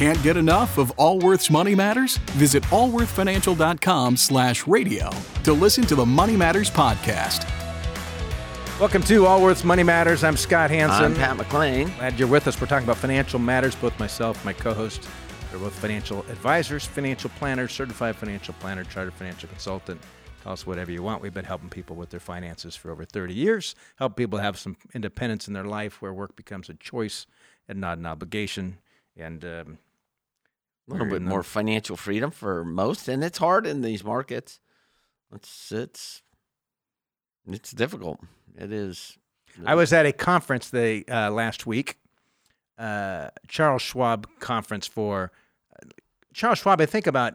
Can't get enough of Allworth's Money Matters? Visit allworthfinancial.com slash radio to listen to the Money Matters podcast. Welcome to Allworth's Money Matters. I'm Scott Hanson. I'm Pat McClain. Glad you're with us. We're talking about financial matters. Both myself, my co-host, are both financial advisors, financial planners, certified financial planner, chartered financial consultant. Call us whatever you want. We've been helping people with their finances for over 30 years. Help people have some independence in their life where work becomes a choice and not an obligation. And um, a little bit more financial freedom for most, and it's hard in these markets. It's it's it's difficult. It is. I was at a conference the uh, last week, uh, Charles Schwab conference for uh, Charles Schwab. I think about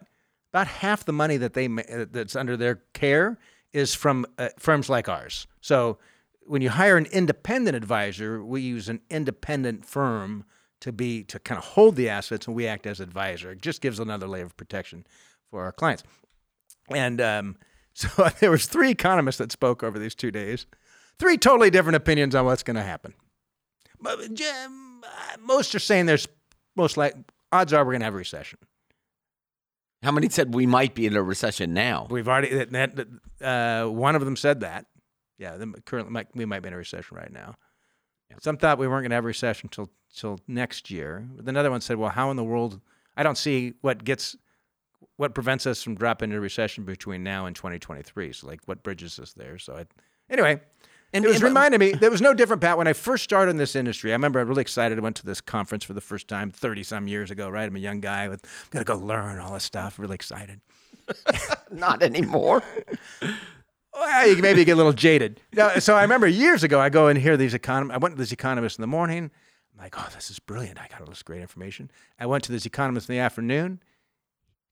about half the money that they uh, that's under their care is from uh, firms like ours. So when you hire an independent advisor, we use an independent firm to be to kind of hold the assets, and we act as advisor. It just gives another layer of protection for our clients. And um, so there was three economists that spoke over these two days three totally different opinions on what's going to happen. But most are saying there's most like odds are we're going to have a recession. How many said we might be in a recession now? We've already that, uh, one of them said that. Yeah, currently we might be in a recession right now. Yeah. Some thought we weren't going to have a recession until till next year. But another one said, "Well, how in the world? I don't see what gets what prevents us from dropping into recession between now and 2023. So, like, what bridges us there?" So, I, anyway, and it was and, reminding me there was no different, Pat. When I first started in this industry, I remember I was really excited. I went to this conference for the first time 30 some years ago, right? I'm a young guy with, I'm going to go learn all this stuff. Really excited. Not anymore. well, you maybe get a little jaded. So I remember years ago, I go and hear these economists. I went to this economist in the morning. I'm like, oh, this is brilliant. I got all this great information. I went to this economist in the afternoon.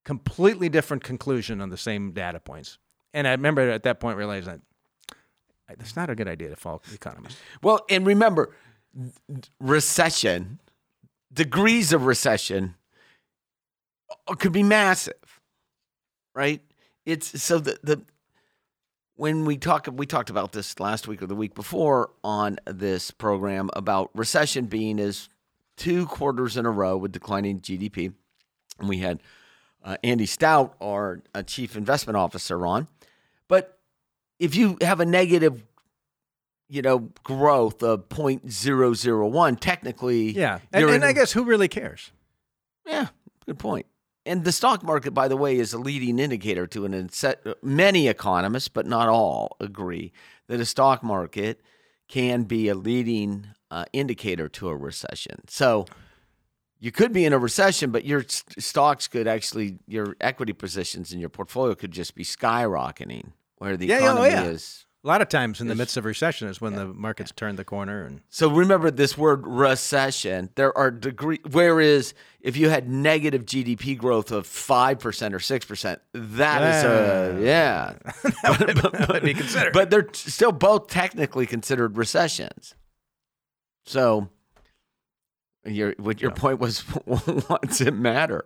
Completely different conclusion on the same data points. And I remember at that point realizing that it's not a good idea to follow the economist. Well, and remember, recession, degrees of recession uh, could be massive, right? It's so the the when we talk we talked about this last week or the week before on this program about recession being as two quarters in a row with declining GDP, and we had uh, Andy Stout, our uh, chief investment officer, on, but if you have a negative you know growth of 0.001 technically yeah. And, and I guess who really cares? Yeah good point and the stock market by the way is a leading indicator to an set many economists but not all agree that a stock market can be a leading uh, indicator to a recession so you could be in a recession, but your stocks could actually, your equity positions in your portfolio could just be skyrocketing where the yeah, oh, economy oh, yeah. is. A lot of times in the midst of recession is when yeah. the markets turn the corner. And so remember this word recession. There are degree. Whereas if you had negative GDP growth of five percent or six percent, that yeah. is a yeah. that, would, that would be considered. But they're still both technically considered recessions. So your what your yeah. point was, what does it matter?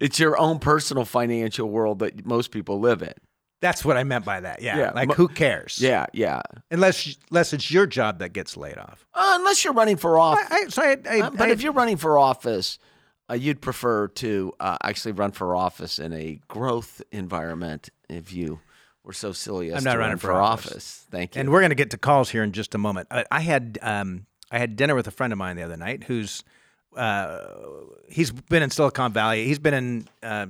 It's your own personal financial world that most people live in. That's what I meant by that. Yeah. yeah. Like, who cares? Yeah. Yeah. Unless, unless it's your job that gets laid off. Uh, unless you're running for office. I, I, so I, uh, but if you're running for office, uh, you'd prefer to uh, actually run for office in a growth environment if you were so silly as to I'm not to running run for office. office. Thank you. And we're going to get to calls here in just a moment. I, I had um, I had dinner with a friend of mine the other night who's uh, he's been in Silicon Valley. He's been in uh,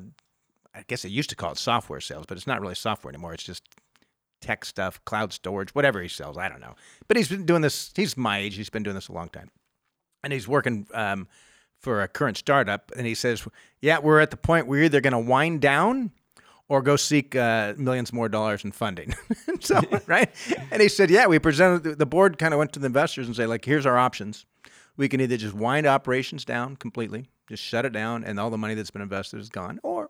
I guess they used to call it software sales, but it's not really software anymore. It's just tech stuff, cloud storage, whatever he sells. I don't know. But he's been doing this. He's my age. He's been doing this a long time, and he's working um, for a current startup. And he says, "Yeah, we're at the point where we're either going to wind down." Or go seek uh, millions more dollars in funding. so, right? And he said, "Yeah, we presented the board. Kind of went to the investors and say, like, here's our options. We can either just wind operations down completely, just shut it down, and all the money that's been invested is gone, or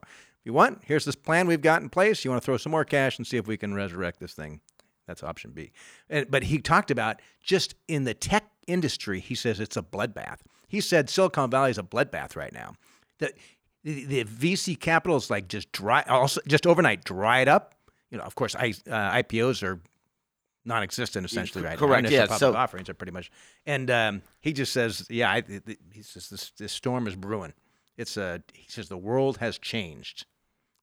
if you want, here's this plan we've got in place. You want to throw some more cash and see if we can resurrect this thing. That's option B. And, but he talked about just in the tech industry, he says it's a bloodbath. He said Silicon Valley is a bloodbath right now. The, the, the VC capital is like just dry, also just overnight dried up. You know, of course, I, uh, IPOs are non-existent essentially right Correct. now. Yeah. Public so offerings are pretty much. And um, he just says, yeah, I, he says this, this storm is brewing It's a he says the world has changed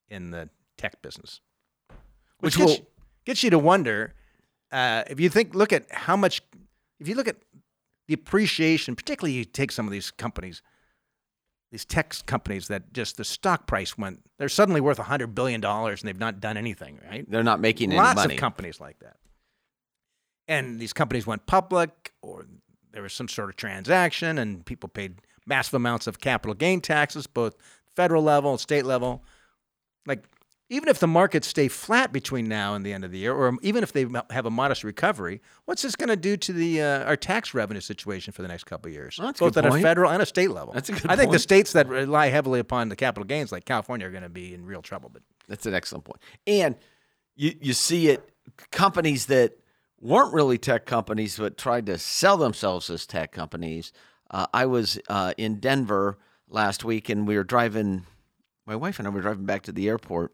in the tech business, which, Which gets, will- you, gets you to wonder uh, if you think look at how much if you look at the appreciation, particularly you take some of these companies, these tech companies that just the stock price went they're suddenly worth hundred billion dollars and they've not done anything, right? They're not making any Lots of companies like that. And these companies went public, or there was some sort of transaction, and people paid massive amounts of capital gain taxes, both federal level and state level. Like, even if the markets stay flat between now and the end of the year, or even if they have a modest recovery, what's this going to do to the uh, our tax revenue situation for the next couple of years, Well, both at point. a federal and a state level? That's a good I think the states that rely heavily upon the capital gains, like California, are going to be in real trouble. But That's an excellent point. And you you see it companies that weren't really tech companies but tried to sell themselves as tech companies. Uh, I was uh, in Denver last week and we were driving. My wife and I were driving back to the airport,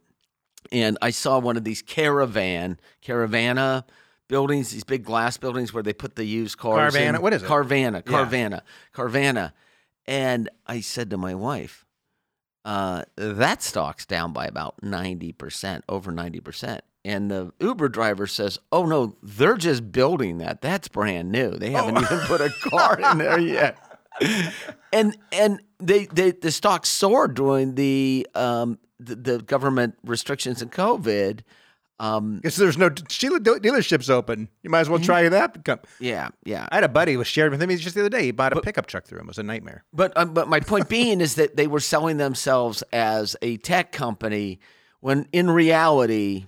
and I saw one of these caravan caravana buildings, these big glass buildings where they put the used cars. Carvana? in. What is it? Carvana, Yeah. Carvana, Carvana. And I said to my wife, uh, that stock's down by about 90%, over 90%. And the Uber driver says, Oh, no, they're just building that. That's brand new. They haven't even put a car in there yet. And and they, they the stock soared during the um the, the government restrictions and COVID. Um, because there's no dealerships open, you might as well try that. Yeah, yeah. I had a buddy who was sharing with me just the other day. He bought a pickup truck through him. It was a nightmare. But um, but my point being is that they were selling themselves as a tech company when in reality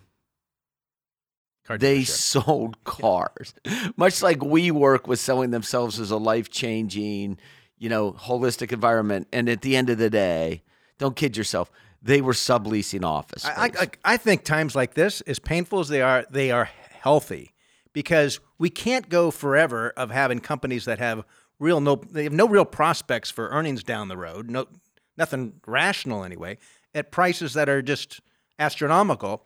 Car they sold cars. Much like WeWork was selling themselves as a life changing, you know, holistic environment. And at the end of the day, don't kid yourself, they were subleasing office. I, I. I think times like this, as painful as they are, they are healthy because we can't go forever of having companies that have real no they have no real prospects for earnings down the road, no nothing rational anyway, at prices that are just astronomical.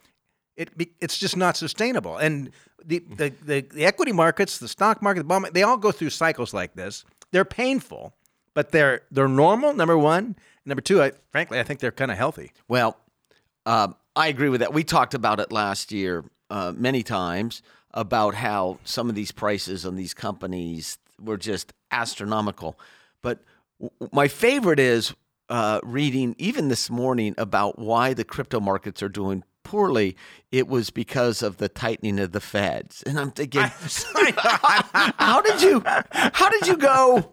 It it's just not sustainable. And the, the, the, the equity markets, the stock market, the bond market, they all go through cycles like this. They're painful, but they're they're normal. Number one, number two. I, frankly, I think they're kind of healthy. Well, um, I agree with that. We talked about it last year uh, many times about how some of these prices on these companies were just astronomical. But w- my favorite is uh, reading, even this morning, about why the crypto markets are doing poorly. It was because of the tightening of the Feds, and I'm thinking, how did you, how did you go?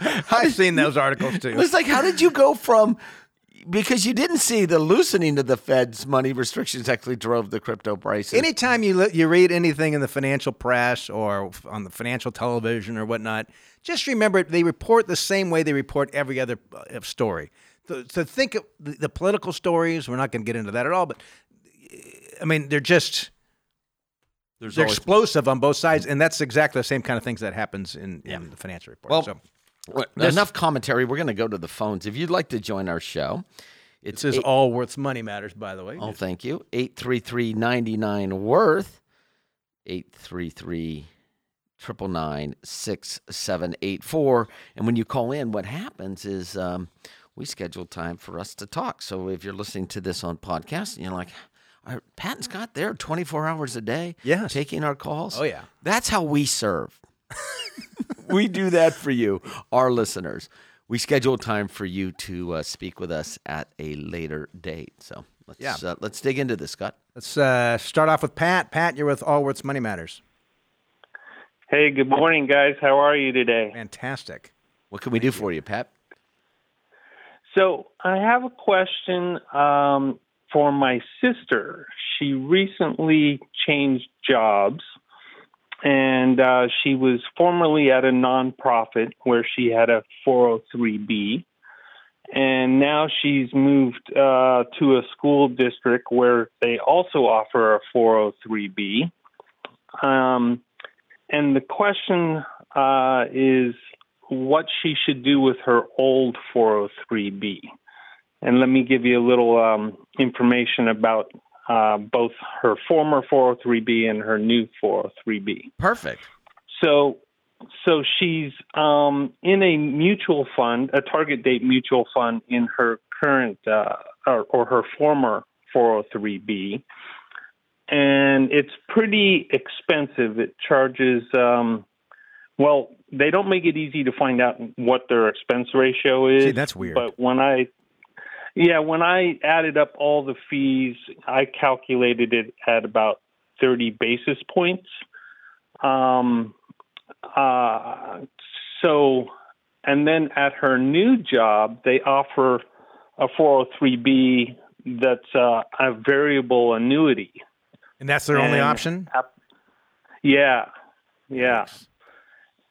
I've seen those articles too. It's like, how did you go from because you didn't see the loosening of the Fed's money restrictions actually drove the crypto prices. Anytime you you read anything in the financial press or on the financial television or whatnot, just remember they report the same way they report every other uh, story. So, so think of the, the political stories. We're not going to get into that at all, but I mean they're just There's they're always- explosive on both sides, and that's exactly the same kind of things that happens in, in the financial report. Well, so enough commentary. We're going to go to the phones. If you'd like to join our show, it's this is eight- all worth money matters, by the way. Oh, thank you. 833 99 worth. 833 999 6784. And when you call in, what happens is um, we schedule time for us to talk. So if you're listening to this on podcast and you're like, "Are Pat and Scott there 24 hours a day Yes. taking our calls? Oh, yeah. That's how we serve. we do that for you, our listeners. We schedule time for you to uh, speak with us at a later date. So let's Yeah. uh, let's dig into this, Scott. Let's uh, start off with Pat. Pat, you're with Allworth's Money Matters. Hey, good morning, guys. How are you today? Fantastic. What can we do for you, Pat? So, I have a question um, for my sister. She recently changed jobs, and uh, she was formerly at a nonprofit where she had a 403B, and now she's moved uh, to a school district where they also offer a 403B. Um, and the question uh, is what she should do with her old 403b. And let me give you a little um, information about uh, both her former 403b and her new 403b. Perfect. So so she's um, in a mutual fund, a target date mutual fund in her current uh, or, or her former 403b, and it's pretty expensive. It charges. Um, well, they don't make it easy to find out what their expense ratio is. See, that's weird. But when I, yeah, when I added up all the fees, I calculated it at about 30 basis points. Um, uh, so, and then at her new job, they offer a 403b that's uh, a variable annuity. And that's their only And- option? Yeah, yeah,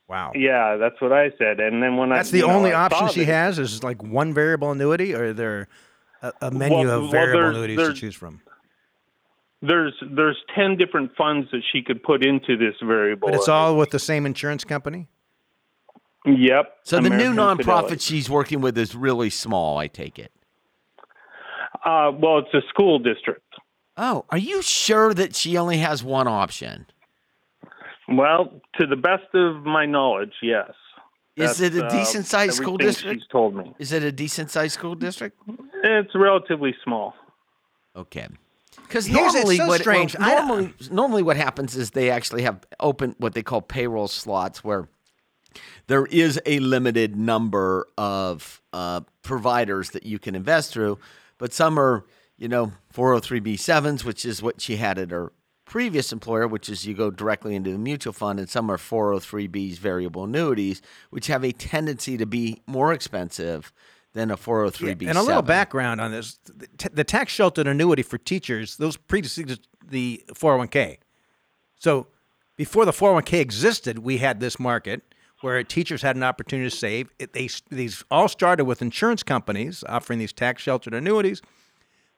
Wow. yeah. That's what I said. And then when I That's the you know, only option she this- has is like one variable annuity, or are there a, a menu Well- of well, variable there's- annuities to choose from? There's there's ten different funds that she could put into this variable. But it's all with the same insurance company? Yep. So the new nonprofit Fidelity. she's working with is really small. I take it. Uh, well, it's a school district. Oh, are you sure that she only has one option? Well, to the best of my knowledge, yes. Is That's, it a uh, decent sized school district? She's told me Is it a decent sized school district? it's relatively small. Okay. Because Here's- it's normally, so what, strange. well, normally, normally what happens is they actually have open what they call payroll slots where there is a limited number of uh, providers that you can invest through, but some are, you know, 403b7s, which is what she had at her previous employer, which is you go directly into the mutual fund, and some are 403b's variable annuities, which have a tendency to be more expensive than a 403b7. And a little background on this: the, the tax sheltered annuity for teachers those preceded the 401k. So before the 401k existed, we had this market where teachers had an opportunity to save. It, they these all started with insurance companies offering these tax sheltered annuities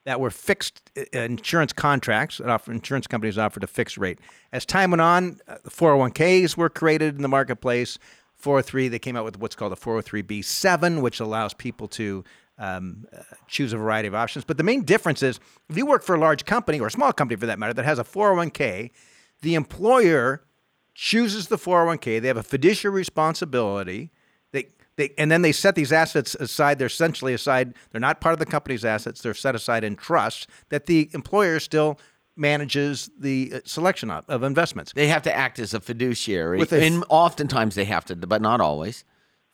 that were fixed uh, insurance contracts that offer, insurance companies offered a fixed rate. As time went on, uh, the 401ks were created in the marketplace. 403, they came out with what's called a 403b7, which allows people to um, uh, choose a variety of options. But the main difference is if you work for a large company or a small company for that matter that has a 401k, the employer chooses the 401k. They have a fiduciary responsibility. They, and then they set these assets aside. They're essentially aside. They're not part of the company's assets. They're set aside in trusts that the employer still manages the uh, selection of, of investments. They have to act as a fiduciary, With a- and oftentimes they have to, but not always.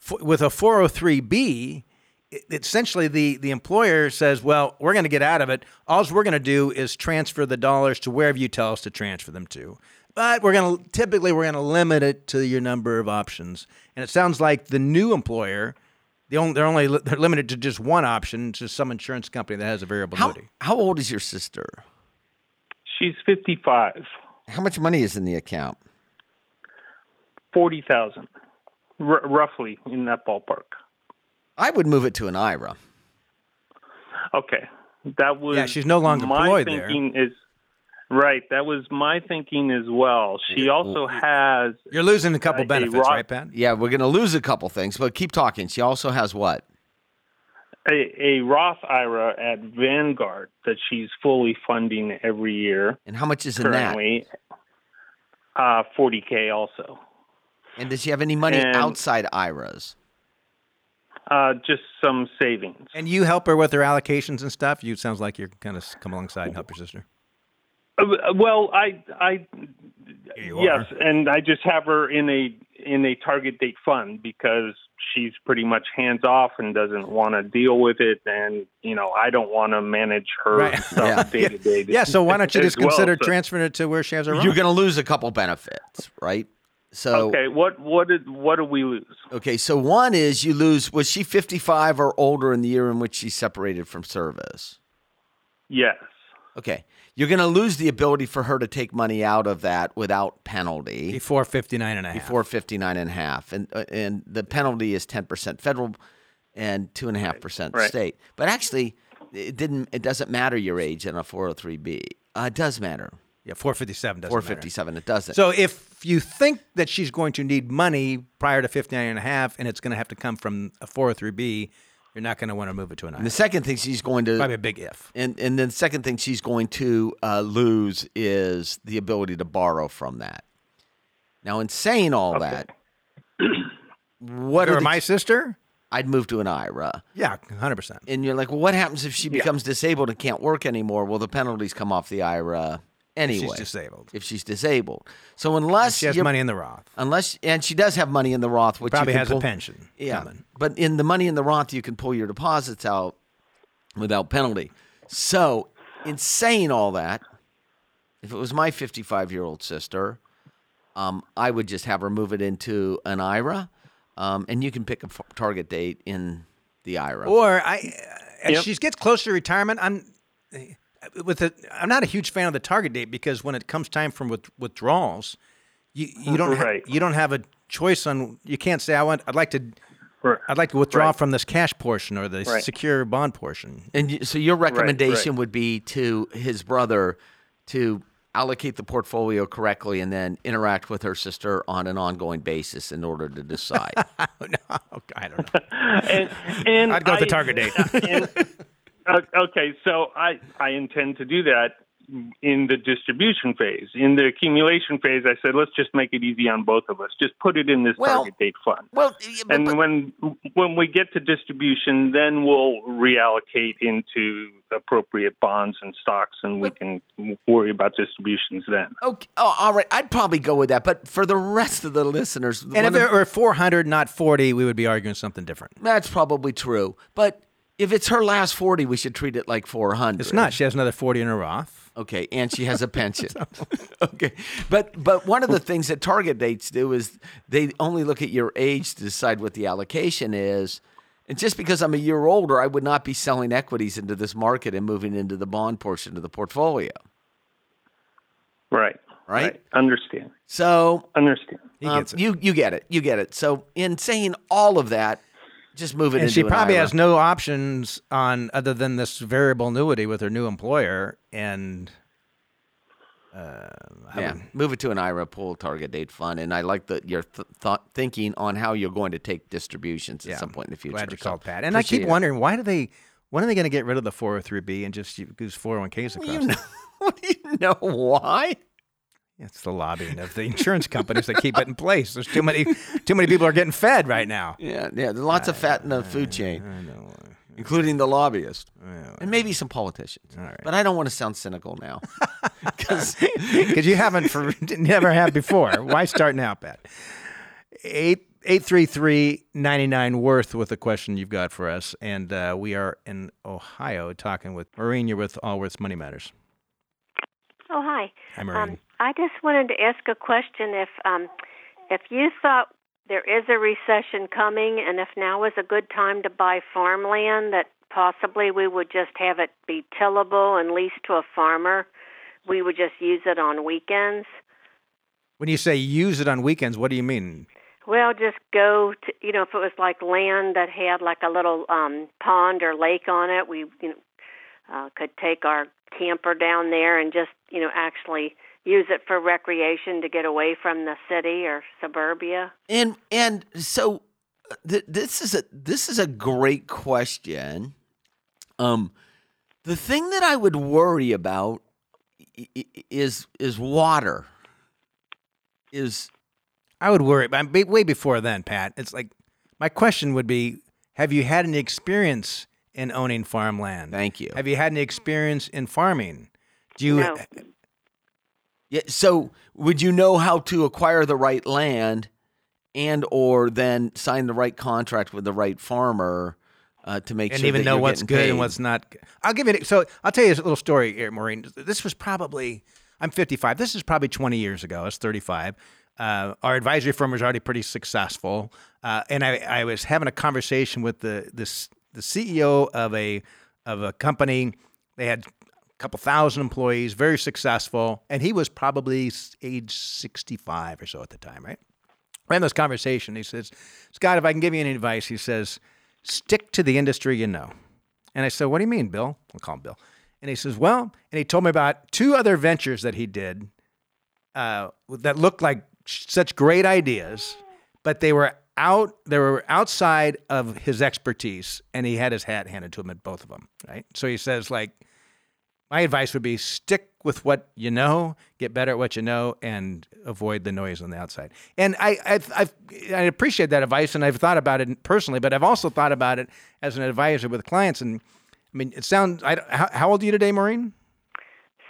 F- with a 403b, it- essentially the, the employer says, well, we're going to get out of it. All we're going to do is transfer the dollars to wherever you tell us to transfer them to. But we're going to typically we're going to limit it to your number of options. And it sounds like the new employer, the only, they're only they're limited to just one option, to some insurance company that has a variable How, annuity. how old is your sister? She's fifty-five. How much money is in the account? Forty thousand, R- roughly in that ballpark. I would move it to an IRA. Okay, that was Yeah, she's no longer my employed there. thinking is right. That was my thinking as well. She also has You're losing a couple Uh, a benefits, rock- right, Pat? Yeah, we're going to lose a couple things, but keep talking. She also has what? a, a Roth IRA at Vanguard that she's fully funding every year And how much is in that? Uh, 40k also. And does she have any money And- outside IRAs? Uh, just some savings. And you help her with her allocations and stuff. You sounds like you're kind of come alongside and help your sister. Uh, well, I, I, yes, are. and I just have her in a in a target date fund because she's pretty much hands off and doesn't want to deal with it, and you know I don't want to manage her Right. Yeah. stuff day to day. Yeah, so why don't you as just well, consider so- transferring it to where she has her You're going to lose a couple benefits, right? So Okay, what what did what do we lose? okay, so one is you lose was she 55 or older in the year in which she separated from service? Yes. Okay. You're going to lose the ability for her to take money out of that without penalty. Before 59 and a half. before 59 and a half and uh, and the penalty is 10% federal and 2.5% Right. state but actually it didn't it doesn't matter your age in a 403b uh, it does matter Yeah, 457 doesn't 457 it doesn't. So if you think that she's going to need money prior to 59 and a half and it's going to have to come from a 403b, you're not going to want to move it to an and IRA. the second thing she's going to Probably a big if. and and then the second thing she's going to uh, lose is the ability to borrow from that now in saying all that what Or are the, my sister? I'd move to an IRA. Yeah, hundred percent. And you're like, well, what happens if she becomes disabled and can't work anymore? Well, the penalties come off the IRA anyway. She's disabled. If she's disabled. So unless She has you're- money in the Roth. unless and she does have money in the Roth, which Probably you can has pull, a pension. Yeah, coming. but in the money in the Roth, you can pull your deposits out without penalty. So, in saying all that, if it was my 55 year old sister, um, I would just have her move it into an IRA, um, and you can pick a f- target date in the IRA. Or I, as Yep. she gets close to retirement, I'm with the. I'm not a huge fan of the target date because when it comes time for with, withdrawals, you you don't ha- you don't have a choice on. You can't say I want. I'd like to. Right. I'd like to withdraw Right. from this cash portion or the Right. secure bond portion. And so your recommendation right. would be to his brother to allocate the portfolio correctly and then interact with her sister on an ongoing basis in order to decide. no, I don't know. and, and I'd go with the target date. and- Uh, okay, so I I intend to do that in the distribution phase. In the accumulation phase, I said let's just make it easy on both of us. Just put it in this Well- target date fund. well, yeah, but- and but- when when we get to distribution, then we'll reallocate into appropriate bonds and stocks, and we can worry about distributions then. Okay. Oh, all right. I'd probably go with that. But for the rest of the listeners, And if of- there were 400, not 40, we would be arguing something different. that's probably true. But if it's her last 40, we should treat it like 400. It's not. She has another 40 in her Roth. Okay, and she has a pension. okay, but but one of the things that target dates do is they only look at your age to decide what the allocation is. And just because I'm a year older, I would not be selling equities into this market and moving into the bond portion of the portfolio. Right. Right. Understand. So Understand. He um, gets it. you you get it, you get it. So in saying all of that, just move it and she an probably IRA. has no options on other than this variable annuity with her new employer and uh, Yeah, would- move it to an IRA pool target date fund, and I like the your th- thought thinking on how you're going to take distributions at yeah, some point in the future. Glad you So, called Pat. And I keep it. wondering why do they when are they going to get rid of the 403b and just use 401ks across? You it? know, you know why? It's the lobbying of the insurance companies that keep it in place. There's too many too many people are getting fed right now. Yeah, yeah. There's lots of fat in the food chain, I know. including the lobbyists and maybe some politicians. right. But I don't want to sound cynical now, because you haven't for never have before. Why start now, Pat? Eight eight three three ninety nine worth with the question you've got for us, and uh, we are in Ohio talking with Maureen. You're with Allworth's Money Matters. Oh, hi. Hi, Maureen. Um, I just wanted to ask a question. If um, if you thought there is a recession coming, and if now is a good time to buy farmland, that possibly we would just have it be tillable and leased to a farmer, we would just use it on weekends. when you say use it on weekends, what do you mean? Well, just go to you know if it was like land that had like a little um pond or lake on it, we you know uh, could take our camper down there and just you know actually use it for recreation to get away from the city or suburbia. and and so uh, th- this is a this is a great question. Um, the thing that I would worry about i- i- is is water. Is I would worry, but way before then, Pat. It's like my question would be: Have you had any experience in owning farmland? thank you. Have you had any experience in farming? Do you? No. Yeah. So, would you know how to acquire the right land, and or then sign the right contract with the right farmer uh, to make and sure even that know you're what's good paid? and what's not. I'll give you. So I'll tell you a little story here, Maureen. This was probably I'm 55. This is probably 20 years ago. I was 35. Uh, our advisory firm was already pretty successful, uh, and I, I was having a conversation with the this the CEO of a of a company. They had a couple thousand employees, very successful, and he was probably age 65 or so at the time, right? We're this conversation. He says, Scott, if I can give you any advice, he says, stick to the industry you know. And I said, What do you mean, Bill? I'll call him Bill. And he says, Well, and he told me about two other ventures that he did uh, that looked like such great ideas, but they were out, they were outside of his expertise, and he had his hat handed to him at both of them, right? So he says, like, my advice would be stick with what you know, get better at what you know, and avoid the noise on the outside. And I, I've, I've, I appreciate that advice, and I've thought about it personally, but I've also thought about it as an advisor with clients. And I mean, it sounds. I, how, how old are you today, Maureen?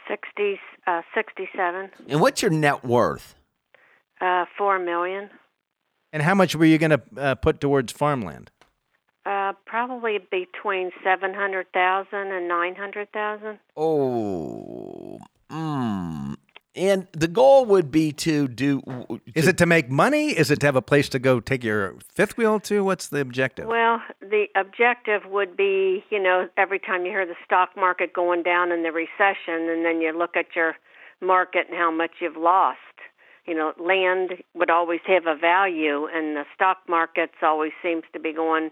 60, uh, 67, And what's your net worth? uh, 4 million. And how much were you going to uh, put towards farmland? Uh, probably between 700,000 and 900,000. Oh, mm. and the goal would be to do. Is it to make money? Is it to have a place to go take your fifth wheel to? What's the objective? Well, the objective would be, you know, every time you hear the stock market going down in the recession, and then you look at your market and how much you've lost. You know, land would always have a value, and the stock market's always seems to be going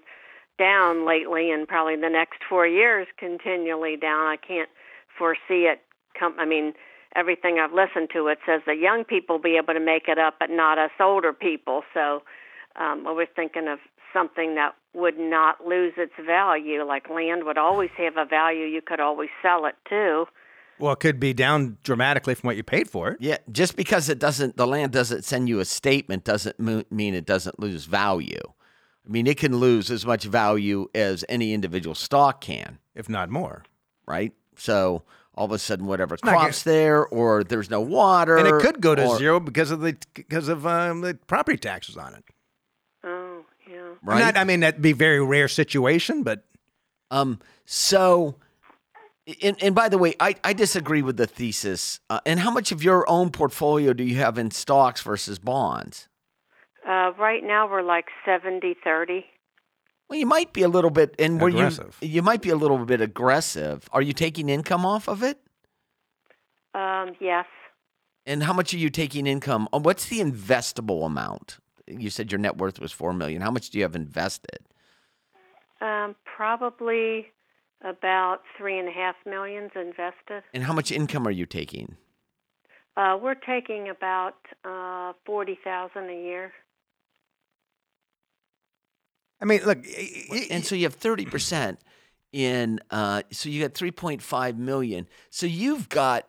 down lately, and probably the next four years continually down. I can't foresee it come. I mean, everything I've listened to it says the young people be able to make it up, but not us older people. So um, I was thinking of something that would not lose its value. Like land would always have a value. You could always sell it too. Well, it could be down dramatically from what you paid for it. Yeah, just because it doesn't, the land doesn't send you a statement doesn't mo- mean it doesn't lose value. I mean, it can lose as much value as any individual stock can, if not more. right? So all of a sudden, whatever not crops there, or there's no water, And it could go to or- zero because of the because of um, the property taxes on it. Oh, yeah. right? Not, I mean, that'd be a very rare situation, but Um, so, and, and by the way, I, I disagree with the thesis. Uh, and how much of your own portfolio do you have in stocks versus bonds? Uh, right now we're like seventy thirty. Well, you might be a little bit, and where you Aggressive. you might be a little bit aggressive. Are you taking income off of it? Um, yes. And how much are you taking income? uh, What's the investable amount? You said your net worth was four million. How much do you have invested? Um, probably about three and a half millions invested. And how much income are you taking? Uh, we're taking about uh, forty thousand a year. I mean, look, y- y- and so you have 30% in uh so you got 3.5 million so you've got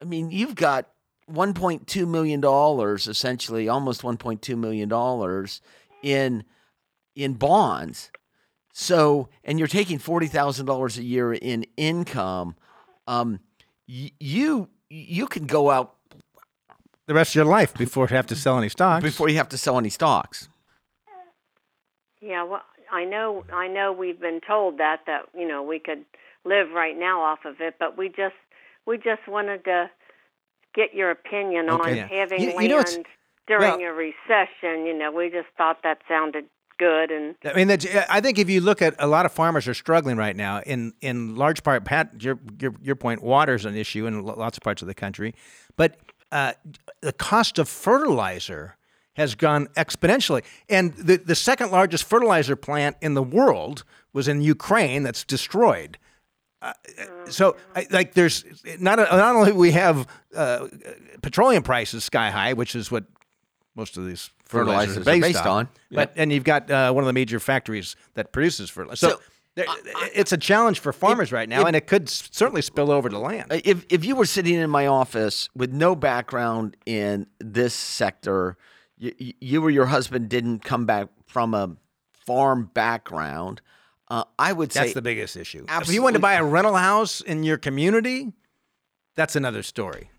i mean you've got 1.2 million dollars essentially almost 1.2 million dollars in in bonds so and you're taking $40,000 a year in income um y- you you can go out the rest of your life before you have to sell any stocks. before you have to sell any stocks Yeah, well, I know, I know we've been told that that you know we could live right now off of it, but we just we just wanted to get your opinion on Yeah. having You- land you know, during well- a recession. You know, we just thought that sounded good, and I mean, I think if you look at a lot of farmers are struggling right now. In in large part, Pat, your your, your point, water's an issue in lots of parts of the country, but uh, the cost of fertilizer has gone exponentially. And the the second largest fertilizer plant in the world was in Ukraine. That's destroyed. Uh, so, I, like, there's not a, not only we have uh, petroleum prices sky high, which is what most of these fertilizers, Fertilizers are are based, based on. on. But and you've got uh, one of the major factories that produces fertilizer. So, So, there, it's a challenge for farmers right now, and it could certainly spill over to land. Uh, if if you were sitting in my office with no background in this sector, you, you or your husband didn't come back from a farm background, uh, I would say That's the biggest issue. If you want to buy a rental house in your community, that's another story.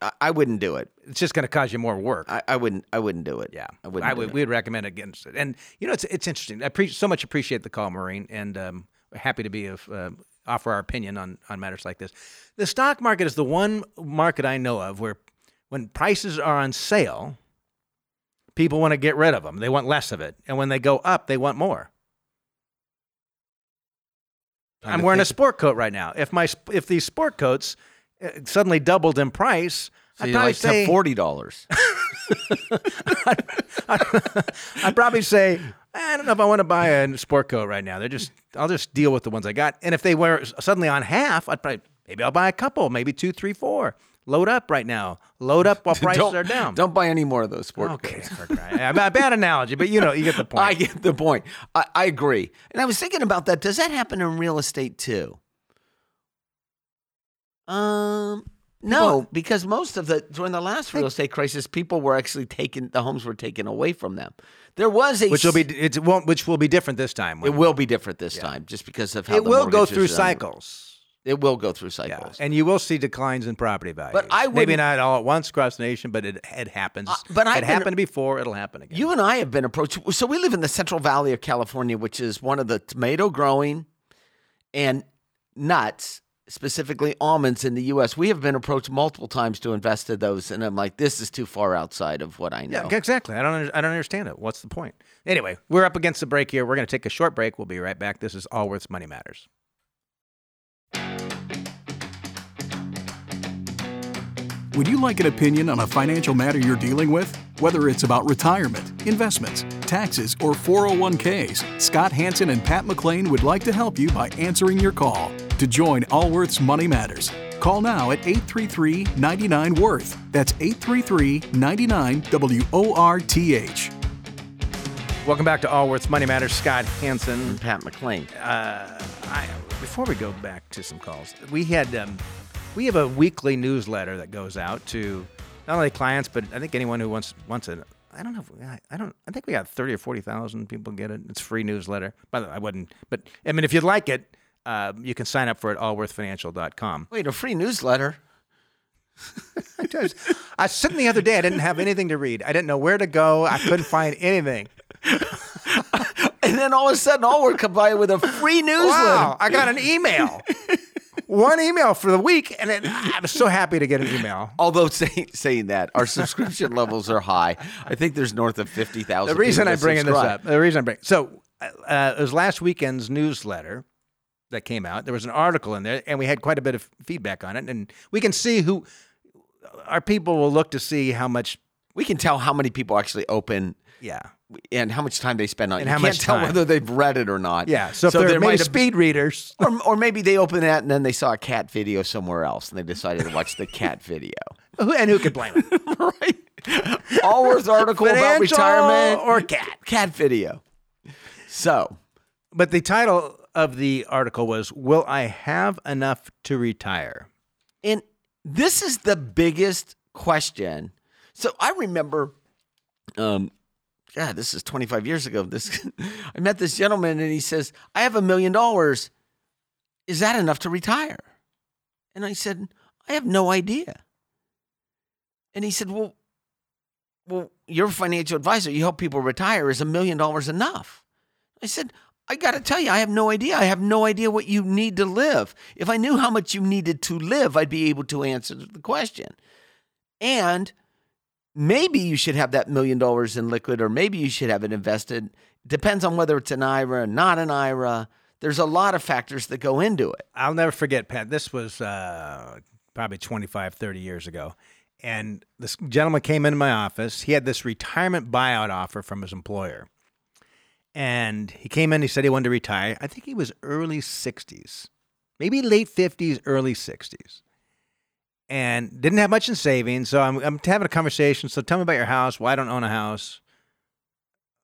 I, I wouldn't do it. It's just going to cause you more work. I, I wouldn't. I wouldn't do it. Yeah, I wouldn't. do would. it. We would recommend against it. And you know, it's it's interesting. I pre- so much appreciate the call, Maureen, and um, happy to be of uh, offer our opinion on on matters like this. The stock market is the one market I know of where when prices are on sale, people want to get rid of them. They want less of it, and when they go up, they want more. Trying I'm wearing a sport coat right now. If my if these sport coats Uh, suddenly doubled in price, So I'd probably like say forty dollars. I'd probably say eh, I don't know if I want to buy a sport coat right now. They're just I'll just deal with the ones I got. And if they were suddenly on half, I'd probably maybe I'll buy a couple, maybe two, three, four. Load up right now. Load up while prices are down. Don't buy any more of those sport okay, coats. for crying- yeah, bad bad analogy, but you know you get the point. I get the point. I, I agree. And I was thinking about that. Does that happen in real estate too? Um, no, because most of the during the last real estate crisis, people were actually taken. The homes were taken away from them. There was a which will be it won't which will be different this time. It will be different this time, just because of how It the will go through cycles. It will go through Yeah, cycles. and you will see declines in property values. But I maybe wouldn't- not all at once across the nation, but it it happens. Uh, but I've it been- happened before. It'll happen again. You and I have been approached. So we live in the Central Valley of California, which is one of the tomato growing and nuts, specifically almonds in the U.S. We have been approached multiple times to invest in those, and I'm like, this is too far outside of what I know. Yeah, exactly. I don't. under- I don't understand it. What's the point? Anyway, we're up against the break here. We're going to take a short break. We'll be right back. This is Allworth's Money Matters. Would you like an opinion on a financial matter you're dealing with? Whether it's about retirement, investments, taxes, or 401ks, Scott Hanson and Pat McClain would like to help you by answering your call. To join Allworth's Money Matters, call now at 833 99 Worth. That's 833 99 W O R T H. Welcome back to Allworth's Money Matters. Scott Hanson. Pat McClain. Uh, I, before we go back to some calls, we had um, we have a weekly newsletter that goes out to not only clients, but I think anyone who wants wants it. I don't know. If, I- I don't. I think we got thirty or forty thousand people get it. It's free newsletter. By the way, I wouldn't. But I mean, if you'd like it, uh, you can sign up for it at allworthfinancial.com. Wait, a free newsletter? I just- I was sitting the other day. I didn't have anything to read. I didn't know where to go. I couldn't find anything. And then all of a sudden, all we're by with a free newsletter. Wow! I got an email. One email for the week, and it, I'm so happy to get an email. Although say, saying that, our subscription levels are high. I think there's north of fifty thousand. The reason I'm bringing this up, the reason I'm bringing, so uh, it was last weekend's newsletter that came out. There was an article in there, and we had quite a bit of feedback on it, and we can see who our people will look to see how much. we can tell how many people actually open Yeah, and how much time they spend on it. And you how can't much tell time. whether they've read it or not. yeah. So, they're there might speed readers, or, or maybe they open that and then they saw a cat video somewhere else and they decided to watch the cat video. and who could blame them? right? Allworth article about retirement or cat? cat video. So But the title of the article was "Will I have enough to retire?" And this is the biggest question. So I remember, um, God, this is 25 years ago. This I met this gentleman and he says, I have a million dollars. Is that enough to retire? And I said, I have no idea. And he said, Well, well, you're financial advisor. You help people retire. Is a million dollars enough? I said, I got to tell you, I have no idea. I have no idea what you need to live. If I knew how much you needed to live, I'd be able to answer the question. And maybe you should have that million dollars in liquid, or maybe you should have it invested. Depends on whether it's an IRA or not an IRA. There's a lot of factors that go into it. I'll never forget, Pat. This was uh, probably 25, 30 years ago. And this gentleman came into my office. He had this retirement buyout offer from his employer. And he came in, he said he wanted to retire. I think he was early 60s, maybe late 50s, early 60s. And didn't have much in savings. So I'm, I'm having a conversation. So tell me about your house. Well, I don't own a house.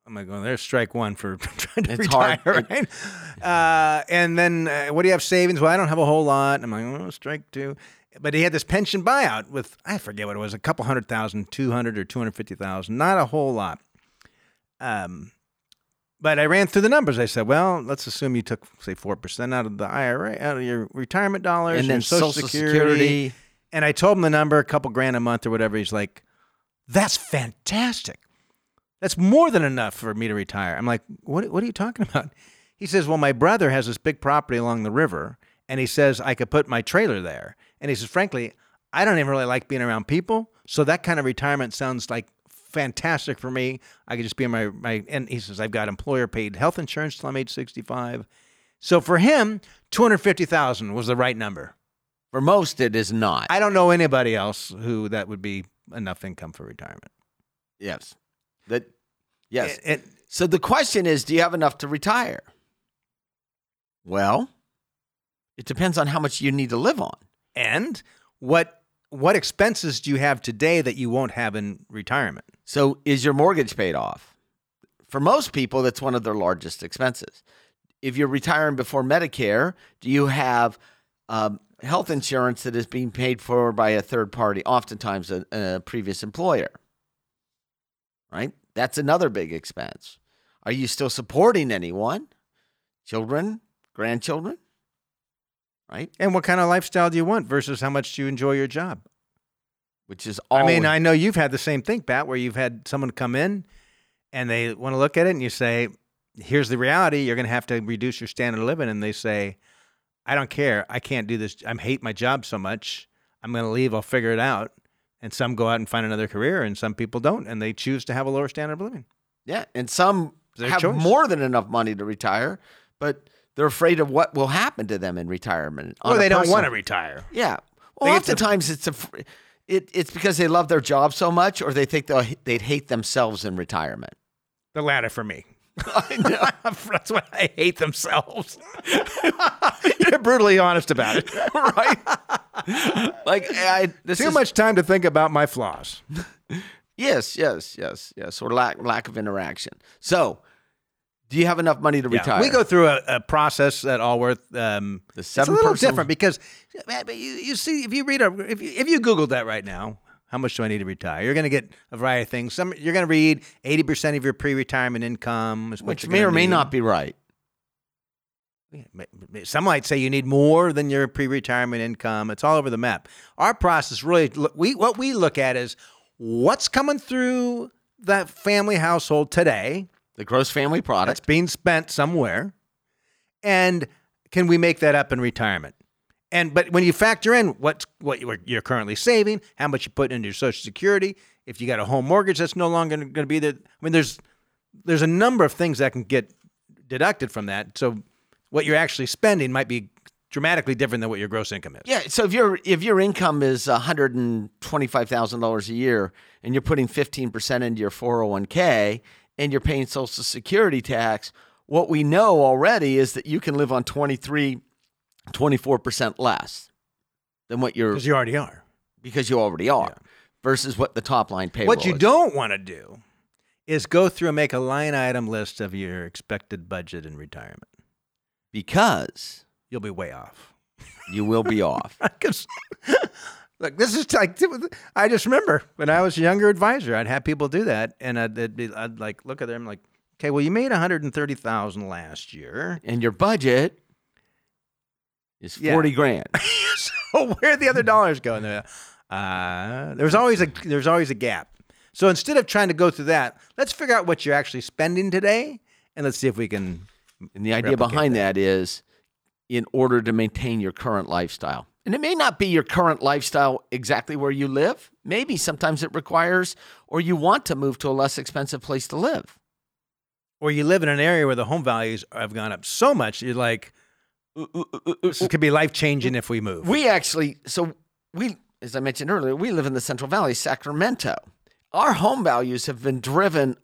I'm like, well, there's strike one for trying to It's retire, hard. right? Uh, and then, uh, what do you have savings? Well, I don't have a whole lot. I'm like, oh, strike two. But he had this pension buyout with I forget what it was, a couple hundred thousand, two hundred or two hundred fifty thousand, not a whole lot. Um, but I ran through the numbers. I said, well, let's assume you took say four percent out of the IRA, out of your retirement dollars, And then Social, Social Security. Security. And I told him the number, a couple grand a month or whatever. He's like, that's fantastic. That's more than enough for me to retire. I'm like, what, what are you talking about? He says, well, my brother has this big property along the river, and he says I could put my trailer there. And he says, frankly, I don't even really like being around people. So that kind of retirement sounds like fantastic for me. I could just be in my, my and he says, I've got employer paid health insurance till I'm age 65. So for him, 250,000 was the right number. For most, it is not. I don't know anybody else who that would be enough income for retirement. yes. That. Yes. It- it- So the question is, do you have enough to retire? Well, it depends on how much you need to live on. and what what expenses do you have today that you won't have in retirement? So is your mortgage paid off? For most people, that's one of their largest expenses. If you're retiring before Medicare, do you have um, health insurance that is being paid for by a third party, oftentimes a, a previous employer. Right? That's another big expense. Are you still supporting anyone? Children, grandchildren? Right? And what kind of lifestyle do you want versus how much do you enjoy your job? Which is all. I mean, I know you've had the same thing, Pat, where you've had someone come in and they want to look at it and you say, here's the reality. You're going to have to reduce your standard of living. And they say, I don't care. I can't do this. I hate my job so much. I'm going to leave. I'll figure it out. And some go out and find another career, and some people don't, and they choose to have a lower standard of living. Yeah, and some have choice. more than enough money to retire, but they're afraid of what will happen to them in retirement. Or they don't want to retire. Yeah. Well, get to- oftentimes it's a, it, it's because they love their job so much, or they think they'll, they'd hate themselves in retirement. The latter for me. I know. That's why I hate themselves. You're brutally honest about it. right? like I, this Too is, much time to think about my flaws. Yes, yes, yes, yes. Or lack lack of interaction. So, do you have enough money to Yeah, retire? We go through a, a process at Allworth. Um, The it's a little seven-person- different because you, you see if you read a, if you, if you Googled that right now, how much do I need to retire? You're going to get a variety of things. Some you're going to read eighty percent of your pre-retirement income, is what which may gonna or may not be right. Some might say you need more than your pre-retirement income. It's all over the map. Our process really, we what we look at is what's coming through that family household today The gross family that's product. being spent somewhere, and can we make that up in retirement? And but when you factor in what's what you're you're currently saving, how much you put into your Social Security, if you got a home mortgage that's no longer going to be there, I mean, there's there's a number of things that can get deducted from that. So what you're actually spending might be dramatically different than what your gross income is. Yeah. So if your if your income is one hundred and twenty five thousand dollars a year, and you're putting fifteen percent into your four hundred one k, and you're paying Social Security tax, what we know already is that you can live on 23, 24 percent less than what you're because you already are. because you already are, versus what the top line payroll. What you is. don't want to do is go through and make a line item list of your expected budget in retirement. because You'll be way off. you will be off. Because look, this is like I just remember when I was a younger advisor, I'd have people do that, and I'd, be, I'd like look at them like, okay, well, you made one hundred and thirty thousand last year, and your budget is Yeah. 40 grand. so where the other dollars go? And they're, uh, there's always a there's always a gap. So instead of trying to go through that, let's figure out what you're actually spending today, and let's see if we can. And the idea behind that is in order to maintain your current lifestyle. And it may not be your current lifestyle exactly where you live. Maybe sometimes it requires or you want to move to a less expensive place to live. Or you live in an area where the home values have gone up so much, you're like, this could be life changing if we move. We actually, so we, as I mentioned earlier, we live in the Central Valley, Sacramento. Our home values have been driven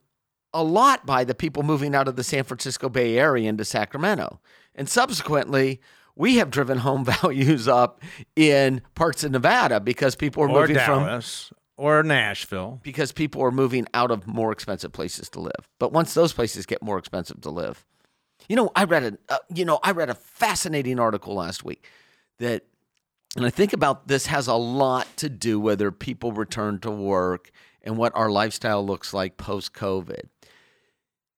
a lot by the people moving out of the San Francisco Bay Area into Sacramento. And subsequently, we have driven home values up in parts of Nevada because people are or moving from Dallas, or Nashville. because people are moving out of more expensive places to live. But once those places get more expensive to live, you know, I read a uh, you know I read a fascinating article last week that, and I think about this has a lot to do whether people return to work and what our lifestyle looks like post COVID.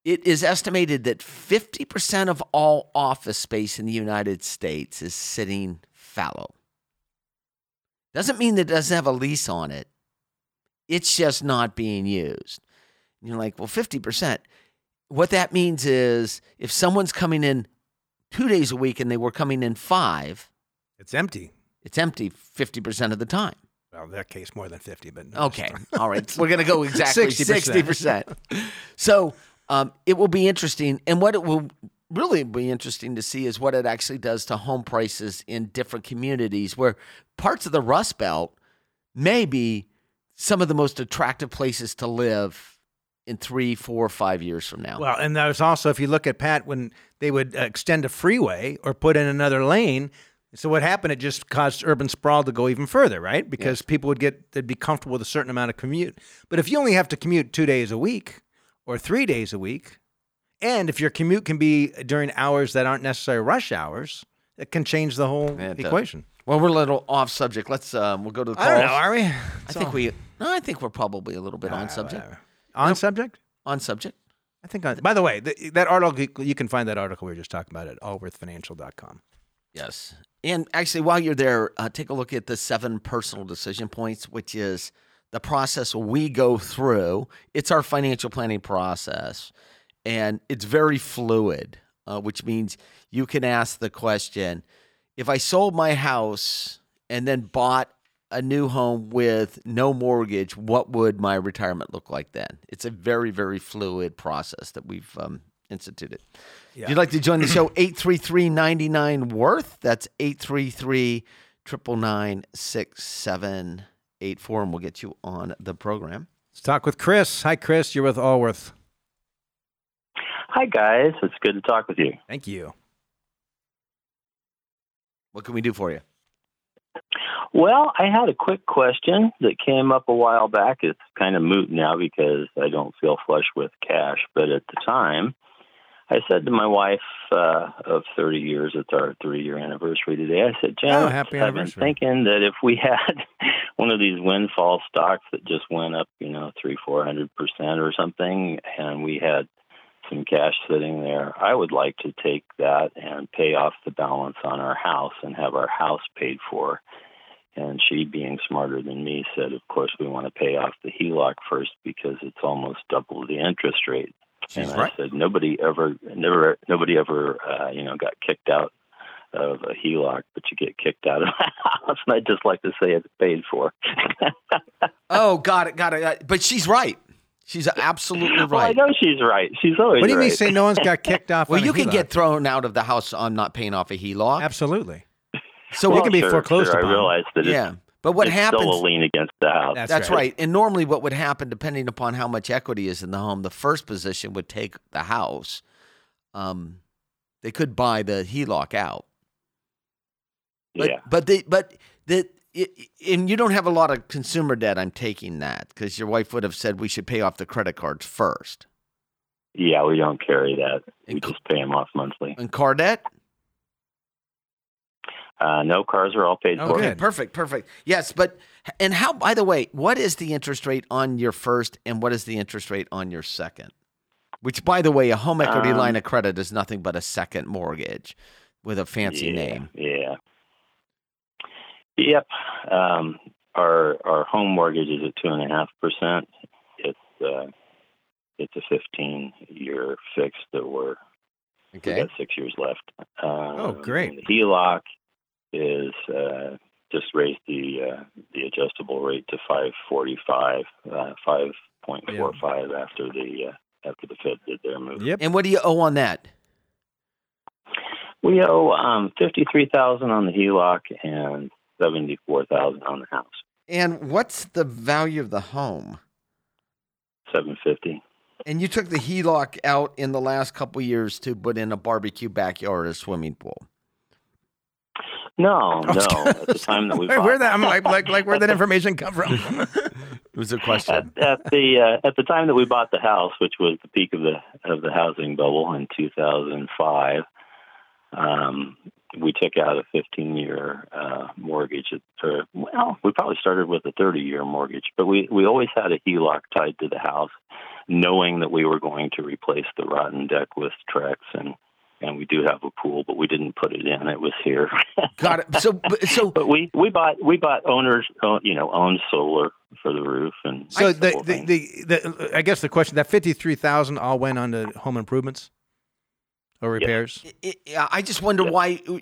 It is estimated that 50% of all office space in the United States is sitting fallow. Doesn't mean that it doesn't have a lease on it. It's just not being used. And you're like, well, 50%. What that means is if someone's coming in two days a week and they were coming in five, It's empty. it's empty 50% of the time. Well, in that case, more than 50, but no, Okay. All right. We're going to go exactly 60%. 60%. so um, it will be interesting. And what it will really be interesting to see is what it actually does to home prices in different communities where parts of the Rust Belt may be some of the most attractive places to live in three, four, five years from now. Well, and there's also, if you look at Pat, when they would uh, extend a freeway or put in another lane, so what happened? It just caused urban sprawl to go even further, right? Because people would get they'd be comfortable with a certain amount of commute. But if you only have to commute two days a week or three days a week, and if your commute can be during hours that aren't necessarily rush hours, it can change the whole it does. equation. Well, we're a little off subject. Let's um, we'll go to the calls. I don't know. Are we? I think we. No, I think we're probably a little bit on subject. On subject. On subject. I think. On, by the way, the, that article you can find that article we were just talking about at allworthfinancial.com. Yes. And actually, while you're there, uh, take a look at the seven personal decision points, which is the process we go through. It's our financial planning process, and it's very fluid, uh, which means you can ask the question if I sold my house and then bought a new home with no mortgage, what would my retirement look like then? It's a very, very fluid process that we've um, instituted. If you'd like to join the show, 833 99 Worth. That's 833 999 6784, and we'll get you on the program. Let's talk with Chris. Hi, Chris. You're with Allworth. Hi, guys. It's good to talk with you. Thank you. What can we do for you? Well, I had a quick question that came up a while back. It's kind of moot now because I don't feel flush with cash. But at the time, I said to my wife uh, of 30 years, it's our three year anniversary today. I said, Jen, Oh, happy I've been thinking that if we had one of these windfall stocks that just went up, you know, three, four hundred percent or something, and we had some cash sitting there, I would like to take that and pay off the balance on our house and have our house paid for. And she, being smarter than me, said, "Of course, we want to pay off the HELOC first because it's almost double the interest rate." She's and right. I said, "Nobody ever, never, nobody ever, uh, you know, got kicked out of a HELOC, but you get kicked out of a house." And I'd just like to say it's paid for. Oh, got it, got it. got it. But she's right. She's absolutely Well, I know she's right. She's always What do you mean? Say no one's got kicked off? Well, on a you can HELOC? get thrown out of the house on not paying off a HELOC. absolutely. So Well, we can be sure, foreclosed sure. I upon. realize that it's, yeah. But what it's happens? still a lien against the house. That's, That's right. right. And normally, what would happen, depending upon how much equity is in the home, the first position would take the house. Um, they could buy the HELOC out, but yeah. but they but the it, and you don't have a lot of consumer debt. I'm taking that because your wife would have said we should pay off the credit cards first Yeah, we don't carry that. We And co- just pay them off monthly. and car debt. Uh, no cars are all paid Oh, for. Okay, Perfect, perfect. Yes, but and how? By the way, what is the interest rate on your first, and what is the interest rate on your second? Which, by the way, a home equity Um, line of credit is nothing but a second mortgage with a fancy yeah, name. Yeah. Yep. Um, our our home mortgage is at two and a half percent. It's uh, it's a fifteen year fix that we're we got six years left. Um, Oh, great. The HELOC is uh, just raised the uh, the adjustable rate to five forty five, uh, five point four five after the uh, after the Fed did their move. Yep. And what do you owe on that? We owe um, fifty three thousand on the HELOC and seventy four thousand on the house. And what's the value of the home? Seven fifty. And you took the HELOC out in the last couple years to put in a barbecue backyard or swimming pool. No, no. At the time that we Where, bought where that? I'm like, like, like, where'd that information come from? It was a at, question. at the uh, at the time that we bought the house, which was the peak of the of the housing bubble in 2005, um, we took out a 15 year uh, mortgage. At, or, well, we probably started with a 30 year mortgage, but we we always had a HELOC tied to the house, knowing that we were going to replace the rotten deck with Trex and. And we do have a pool, but we didn't put it in. It was here. Got it. So, but- so But we we bought we bought owners uh, you know owned solar for the roof and so the, the, the, the I guess the question that fifty three thousand all went on to home improvements or repairs. I- I I just wonder why uh,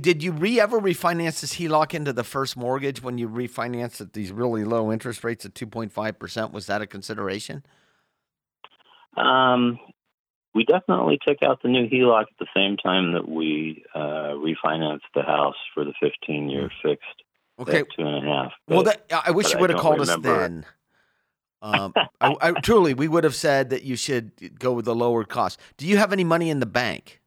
did you re ever refinance this HELOC into the first mortgage when you refinanced at these really low interest rates at two point five percent? Was that a consideration? um, we definitely took out the new HELOC at the same time that we uh, refinanced the house for the 15 year fixed Okay. two and a half. Well, that, I wish you would have called us then. Um, I, I, truly, we would have said that you should go with the lower cost. Do you have any money in the bank?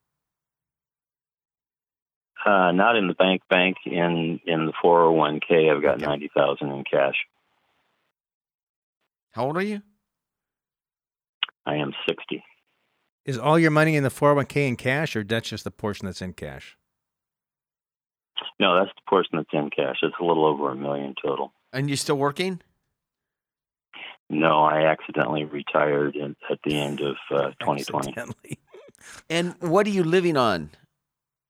uh, not in the bank. Bank in in the 401k. I've got Okay. ninety thousand in cash. How old are you? I am 60. Is all your money in the four hundred one k in cash, or that's just the portion that's in cash? No, that's the portion that's in cash. It's a little over a million total. And you still working? No, I accidentally retired in, at the end of uh, 2020. Accidentally. And what are you living on?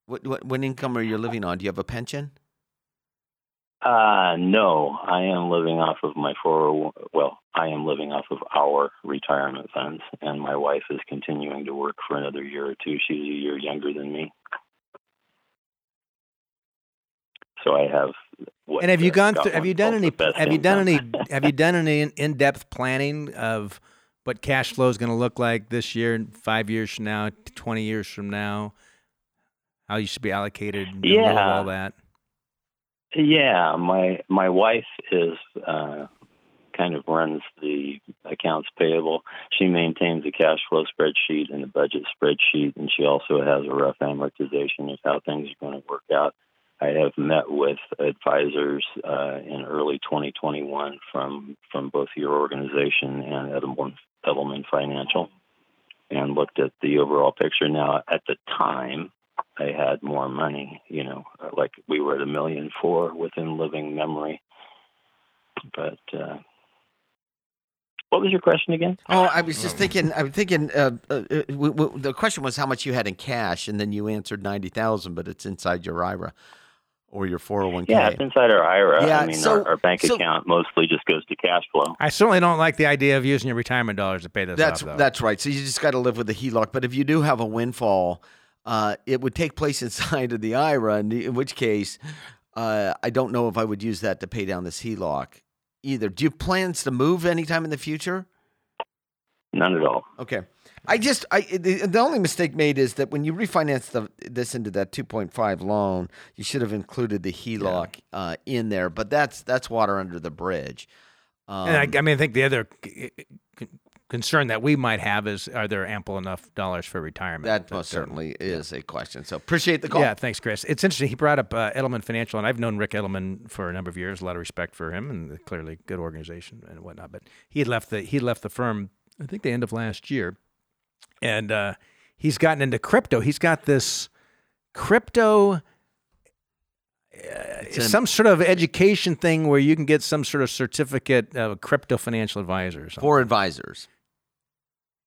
What, what what income are you living on? Do you have a pension? Uh, no, I am living off of my 401. Well, I am living off of our retirement funds, and my wife is continuing to work for another year or two. She's a year younger than me. So I have. What, And have you gone through? Have you done any? Have you done any? Have you done any in depth planning of what cash flow is going to look like this year, five years from now, twenty years from now? How you should be allocated? in the middle of Yeah. all that. Yeah, my my wife is uh, kind of runs the accounts payable. She maintains a cash flow spreadsheet and a budget spreadsheet, and she also has a rough amortization of how things are going to work out. I have met with advisors uh, in early 2021 from from both your organization and Edelman, Edelman Financial, and looked at the overall picture. Now, at the time, I had more money, you know, like we were at a million four within living memory. But uh, what was your question again? Oh, I was just thinking. I was thinking. Uh, uh, uh, w- w- the question was how much you had in cash, and then you answered ninety thousand, but it's inside your IRA or your four hundred one k. Yeah, it's inside our IRA. Yeah, I mean, so- our, our bank so- account mostly just goes to cash flow. I certainly don't like the idea of using your retirement dollars to pay this That's off. That's right. So you just got to live with the HELOC. But if you do have a windfall, uh, it would take place inside of the IRA. In, in which case, uh, I don't know if I would use that to pay down this HELOC either. Do you plans to move anytime in the future? None at all. Okay. I just I the, the only mistake made is that when you refinance the this into that 2.5 loan, you should have included the HELOC uh, in there, but that's that's water under the bridge. Um, and I, I mean, I think the other c- c- concern that we might have is: are there ample enough dollars for retirement? that most uh, certainly is a question. So appreciate the call. Yeah, thanks, Chris. It's interesting. He brought up uh, Edelman Financial, and I've known Rick Edelman for a number of years. A lot of respect for him, and clearly good organization and whatnot. But he had left the he left the firm, I think, the end of last year, and uh, he's gotten into crypto. He's got this crypto. Uh, some sort of education thing where you can get some sort of certificate of a crypto financial advisor or something For advisors.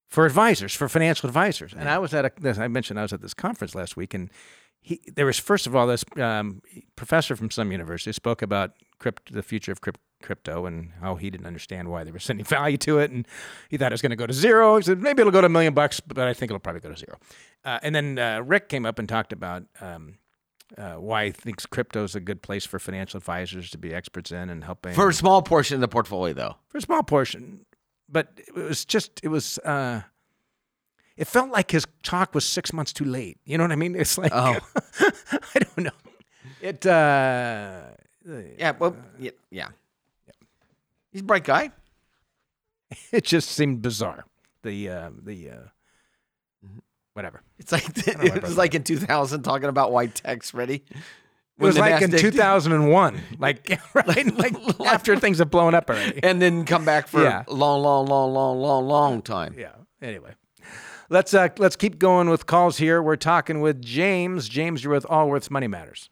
For advisors, for financial advisors. And I was at a, as I mentioned, I was at this conference last week, and he there was first of all this um, professor from some university spoke about crypt, the future of crypt, crypto and how he didn't understand why they were sending value to it, and he thought it was going to go to zero. He said maybe it'll go to a million bucks, but I think it'll probably go to zero. Uh, and then uh, Rick came up and talked about. Um, uh, why he thinks crypto is a good place for financial advisors to be experts in and helping For a small portion of the portfolio, though. for a small portion, but it was just it was uh it felt like his talk was six months too late. You know what I mean? It's like Oh. I don't know. It uh Yeah, well, yeah, yeah. He's a bright guy. it just seemed bizarre. The uh the uh whatever. It's like it was that like in 2000 talking about white text ready. It was like in 2001, like right, like after things have blown up already. and then come back for Yeah. a long, long, long, long, long, long time. Yeah. Anyway, let's uh let's keep going with calls here. We're talking with James. James, you're with Allworth's Money Matters.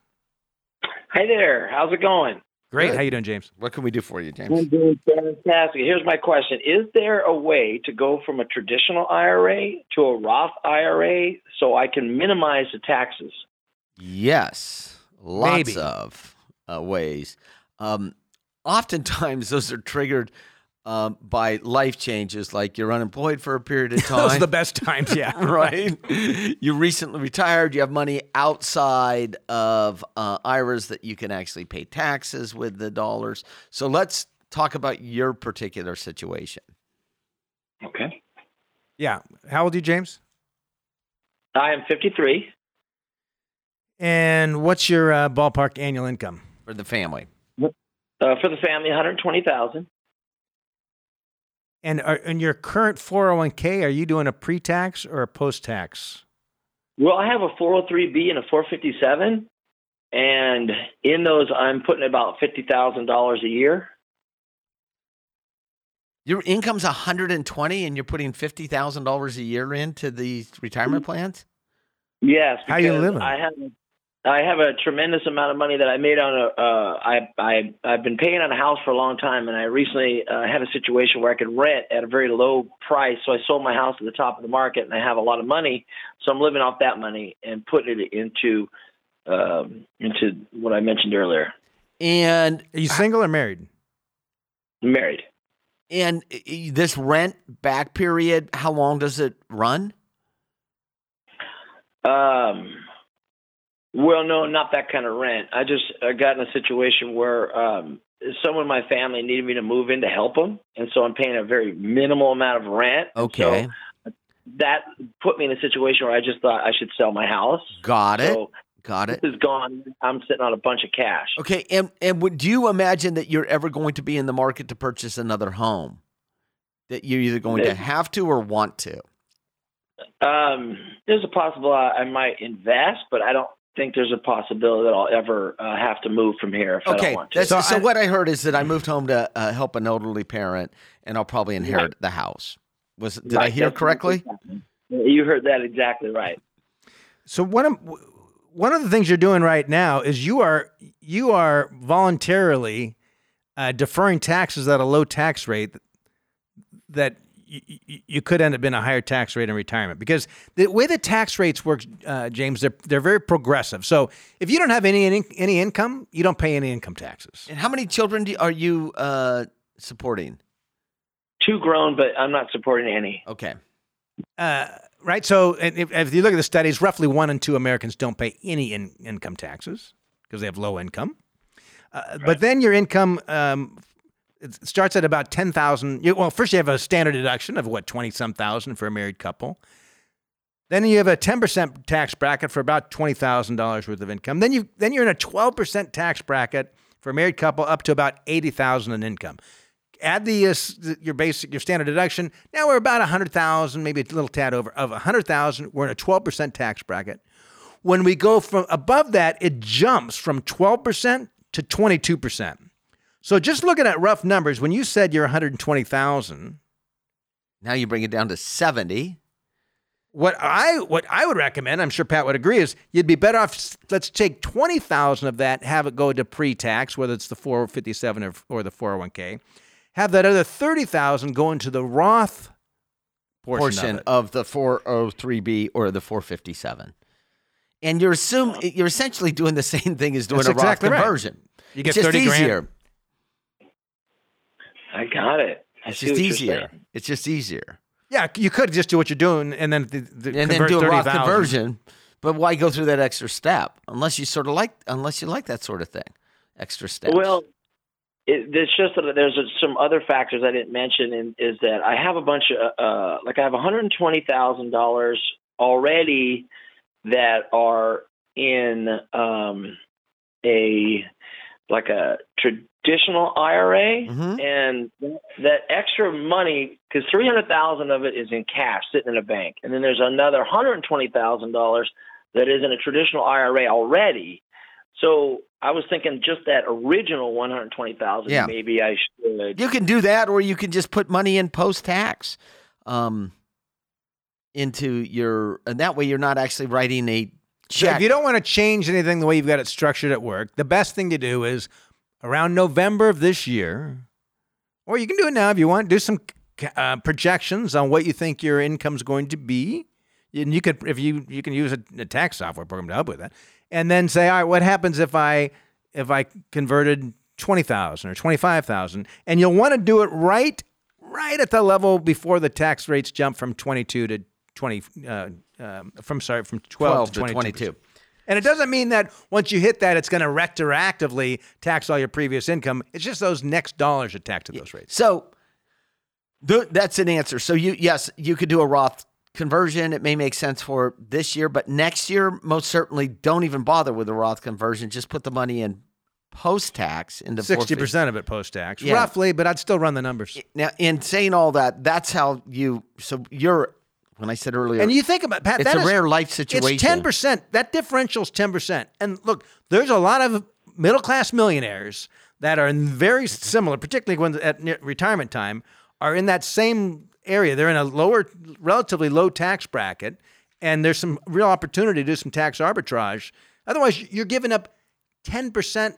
Hi there. How's it going? Great. Good. How you doing, James? What can we do for you, James? I'm James? doing fantastic. Here's my question Is there a way to go from a traditional IRA to a Roth IRA so I can minimize the taxes? Yes, lots Maybe. of uh, ways. Um, oftentimes, those are triggered um, by life changes, like you're unemployed for a period of time. Those are the best times, yeah. right? You recently retired. You have money outside of uh, IRAs that you can actually pay taxes with the dollars. So let's talk about your particular situation. Okay. Yeah. How old are you, James? I am 53. And what's your uh, ballpark annual income? For the family. Uh, for the family, 120000 And are, in your current 401k, are you doing a pre-tax or a post-tax? Well, I have a 403B and a 457. And in those, I'm putting about $50,000 a year. Your income's 120 and you're putting $50,000 a year into these retirement plans? Yes. How you living? I have I have a tremendous amount of money that I made on a. Uh, I I I've been paying on a house for a long time, and I recently uh, had a situation where I could rent at a very low price. So I sold my house at the top of the market, and I have a lot of money. So I'm living off that money and putting it into um, into what I mentioned earlier. And Are you single or married? married. and uh, this rent back period, how long does it run? Um, well, no, not that kind of rent. I just I got in a situation where um, someone in my family needed me to move in to help them, and so I'm paying a very minimal amount of rent. Okay, So that put me in a situation where I just thought I should sell my house. got it, So got it. this is gone. I'm sitting on a bunch of cash. Okay, and and would do you imagine that you're ever going to be in the market to purchase another home? That you're either going to have to or want to. Um, there's a possible I, I might invest, but I don't think there's a possibility that I'll ever uh, have to move from here if I Okay, don't want to. so, So I- what I heard is that I moved home to uh, help an elderly parent, and I'll probably inherit the house. Was did I hear that's- correctly? You heard that exactly right. So one of one of the things you're doing right now is you are you are voluntarily uh, deferring taxes at a low tax rate that you, you could end up in a higher tax rate in retirement because the way the tax rates work, uh, James, they're they're very progressive. So if you don't have any any, any income, you don't pay any income taxes. And how many children do, are you uh, supporting? Two grown, but I'm not supporting any. Okay, Uh, right. So if, if you look at the studies, roughly one in two Americans don't pay any in, income taxes because they have low income. Uh, But then your income um, it starts at about ten thousand. Well, first you have a standard deduction of what twenty some thousand for a married couple. Then you have a ten percent tax bracket for about twenty thousand dollars worth of income. Then you then you're in a twelve percent tax bracket for a married couple up to about eighty thousand in income add the uh, your basic your standard deduction. Now we're about a hundred thousand, maybe a little tad over of a hundred thousand. We're in a twelve percent tax bracket. When we go from above that, it jumps from twelve percent to twenty two percent. So just looking at rough numbers, when you said you're one hundred twenty thousand, now you bring it down to seventy. what I what I would recommend, I'm sure Pat would agree, is you'd be better off. Let's take twenty thousand of that, have it go to pre-tax, whether it's the 457 or, or the 401k. Have that other thirty thousand go into the Roth portion, portion of of, the 403b or the 457. And you're assume you're essentially doing the same thing as doing That's a Roth exactly right. conversion. You get it's just 30 grand. Easier. I got it. I It's just easier. It's just easier. Yeah, you could just do what you're doing and then the, the And then do a Roth 30,000. conversion. But why go through that extra step unless you sort of like unless you like that sort of thing, extra steps. Well, it, it's just that there's some other factors I didn't mention, and is that I have a bunch of uh, like I have 120 thousand dollars already that are in um, a like a traditional IRA, Mhm. and that extra money because 300,000 of it is in cash sitting in a bank, and then there's another 120 thousand dollars that is in a traditional IRA already. So I was thinking just that original one hundred twenty thousand. Yeah. Maybe I should. you can do that, or you can just put money in post tax, um, into your, and that way you're not actually writing a So if you don't want to change anything the way you've got it structured at work, the best thing to do is around November of this year, or you can do it now if you want, do some uh, projections on what you think your income's going to be. And you could, if you you can use a, a tax software program to help with that, and then say, all right, what happens if I if I converted twenty thousand or twenty five thousand, and you'll want to do it right right at the level before the tax rates jump from twenty two to twenty uh, um, from sorry from 12 12, to 22. and it doesn't mean that once you hit that, it's going to retroactively tax all your previous income. It's just those next dollars are taxed at those rates. So th- that's an answer. So you yes, you could do a Roth conversion. It may make sense for this year, but next year, most certainly, don't even bother with a Roth conversion. Just put the money in post tax into Sixty 450. percent of it post tax, Yeah. roughly, but I'd still run the numbers. Now, in saying all that, that's how you. So you're. When I said earlier, And you think about Pat, it's that a is- rare life situation. It's ten percent. That differential's ten percent. And look, there's a lot of middle class millionaires that are in very similar, particularly when at retirement time, are in that same area. They're in a lower, relatively low tax bracket, and there's some real opportunity to do some tax arbitrage Otherwise, you're giving up 10%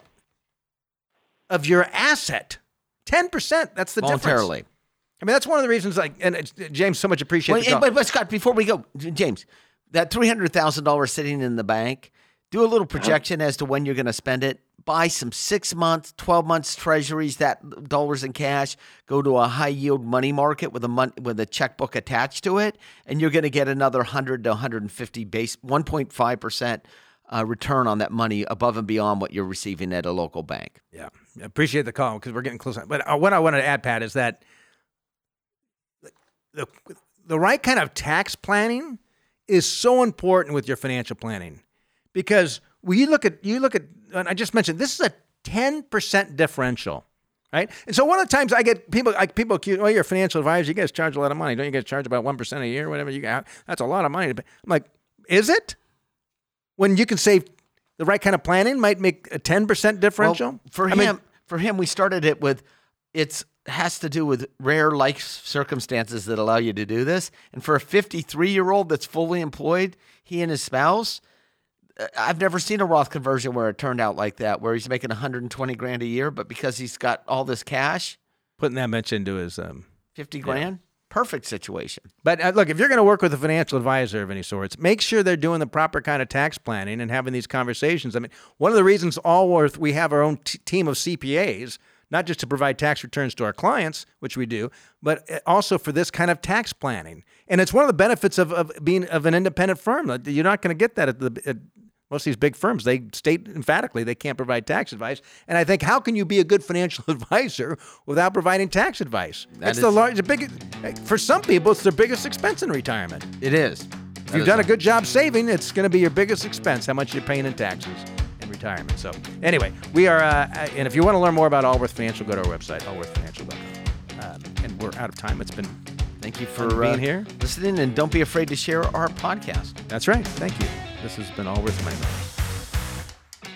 of your asset. 10%. That's the voluntarily. difference. I mean, that's one of the reasons. Like, and it's, James, so much appreciate. Well, but, but Scott, before we go, James, that three hundred thousand dollars sitting in the bank. Do a little projection as to when you're going to spend it. Buy some six months, twelve months treasuries, that dollars in cash. Go to a high yield money market with a mon- with a checkbook attached to it, and you're going to get another hundred to one hundred and fifty base, one point five percent uh, return on that money above and beyond what you're receiving at a local bank. Yeah, appreciate the call because we're getting close. But uh, what I wanted to add, Pat, is that the the right kind of tax planning is so important with your financial planning because when you look at you look at and I just mentioned this is a ten percent differential. Right, and so one of the times I get people, like people accuse, oh, you're a financial advisor, you guys charge a lot of money, don't you guys charge about one percent a year, whatever you got? That's a lot of money. I'm like, is it? When you can save the right kind of planning might make a ten percent differential. Well, for I him, mean, for him, we started it with it's has to do with rare life circumstances that allow you to do this. And for a 53 year old that's fully employed, he and his spouse, uh, I've never seen a Roth conversion where it turned out like that, where he's making 120 grand a year, but because he's got all this cash, putting that much into his. Um, 50 grand, perfect situation. but uh, look, if you're going to work with a financial advisor of any sorts, make sure they're doing the proper kind of tax planning and having these conversations. I mean, one of the reasons Allworth we have our own t- team of CPAs. Not just to provide tax returns to our clients, which we do, but uh, also for this kind of tax planning. And it's one of the benefits of, of being of an independent firm. You're not going to get that at the at most of these big firms. They state emphatically they can't provide tax advice. And I think how can you be a good financial advisor without providing tax advice? That it's the is- large, the big. For some people, it's their biggest expense in retirement. It is. If you've done a good job saving, it's going to be your biggest expense. How much you're paying in taxes in retirement. So anyway, we are. Uh, and if you want to learn more about Allworth Financial, go to our website, allworthfinancial.com. Um, and we're out of time. It's been. Thank you for being uh, here. listening, and don't be afraid to share our podcast. That's right. Thank you. This has been Allworth Money.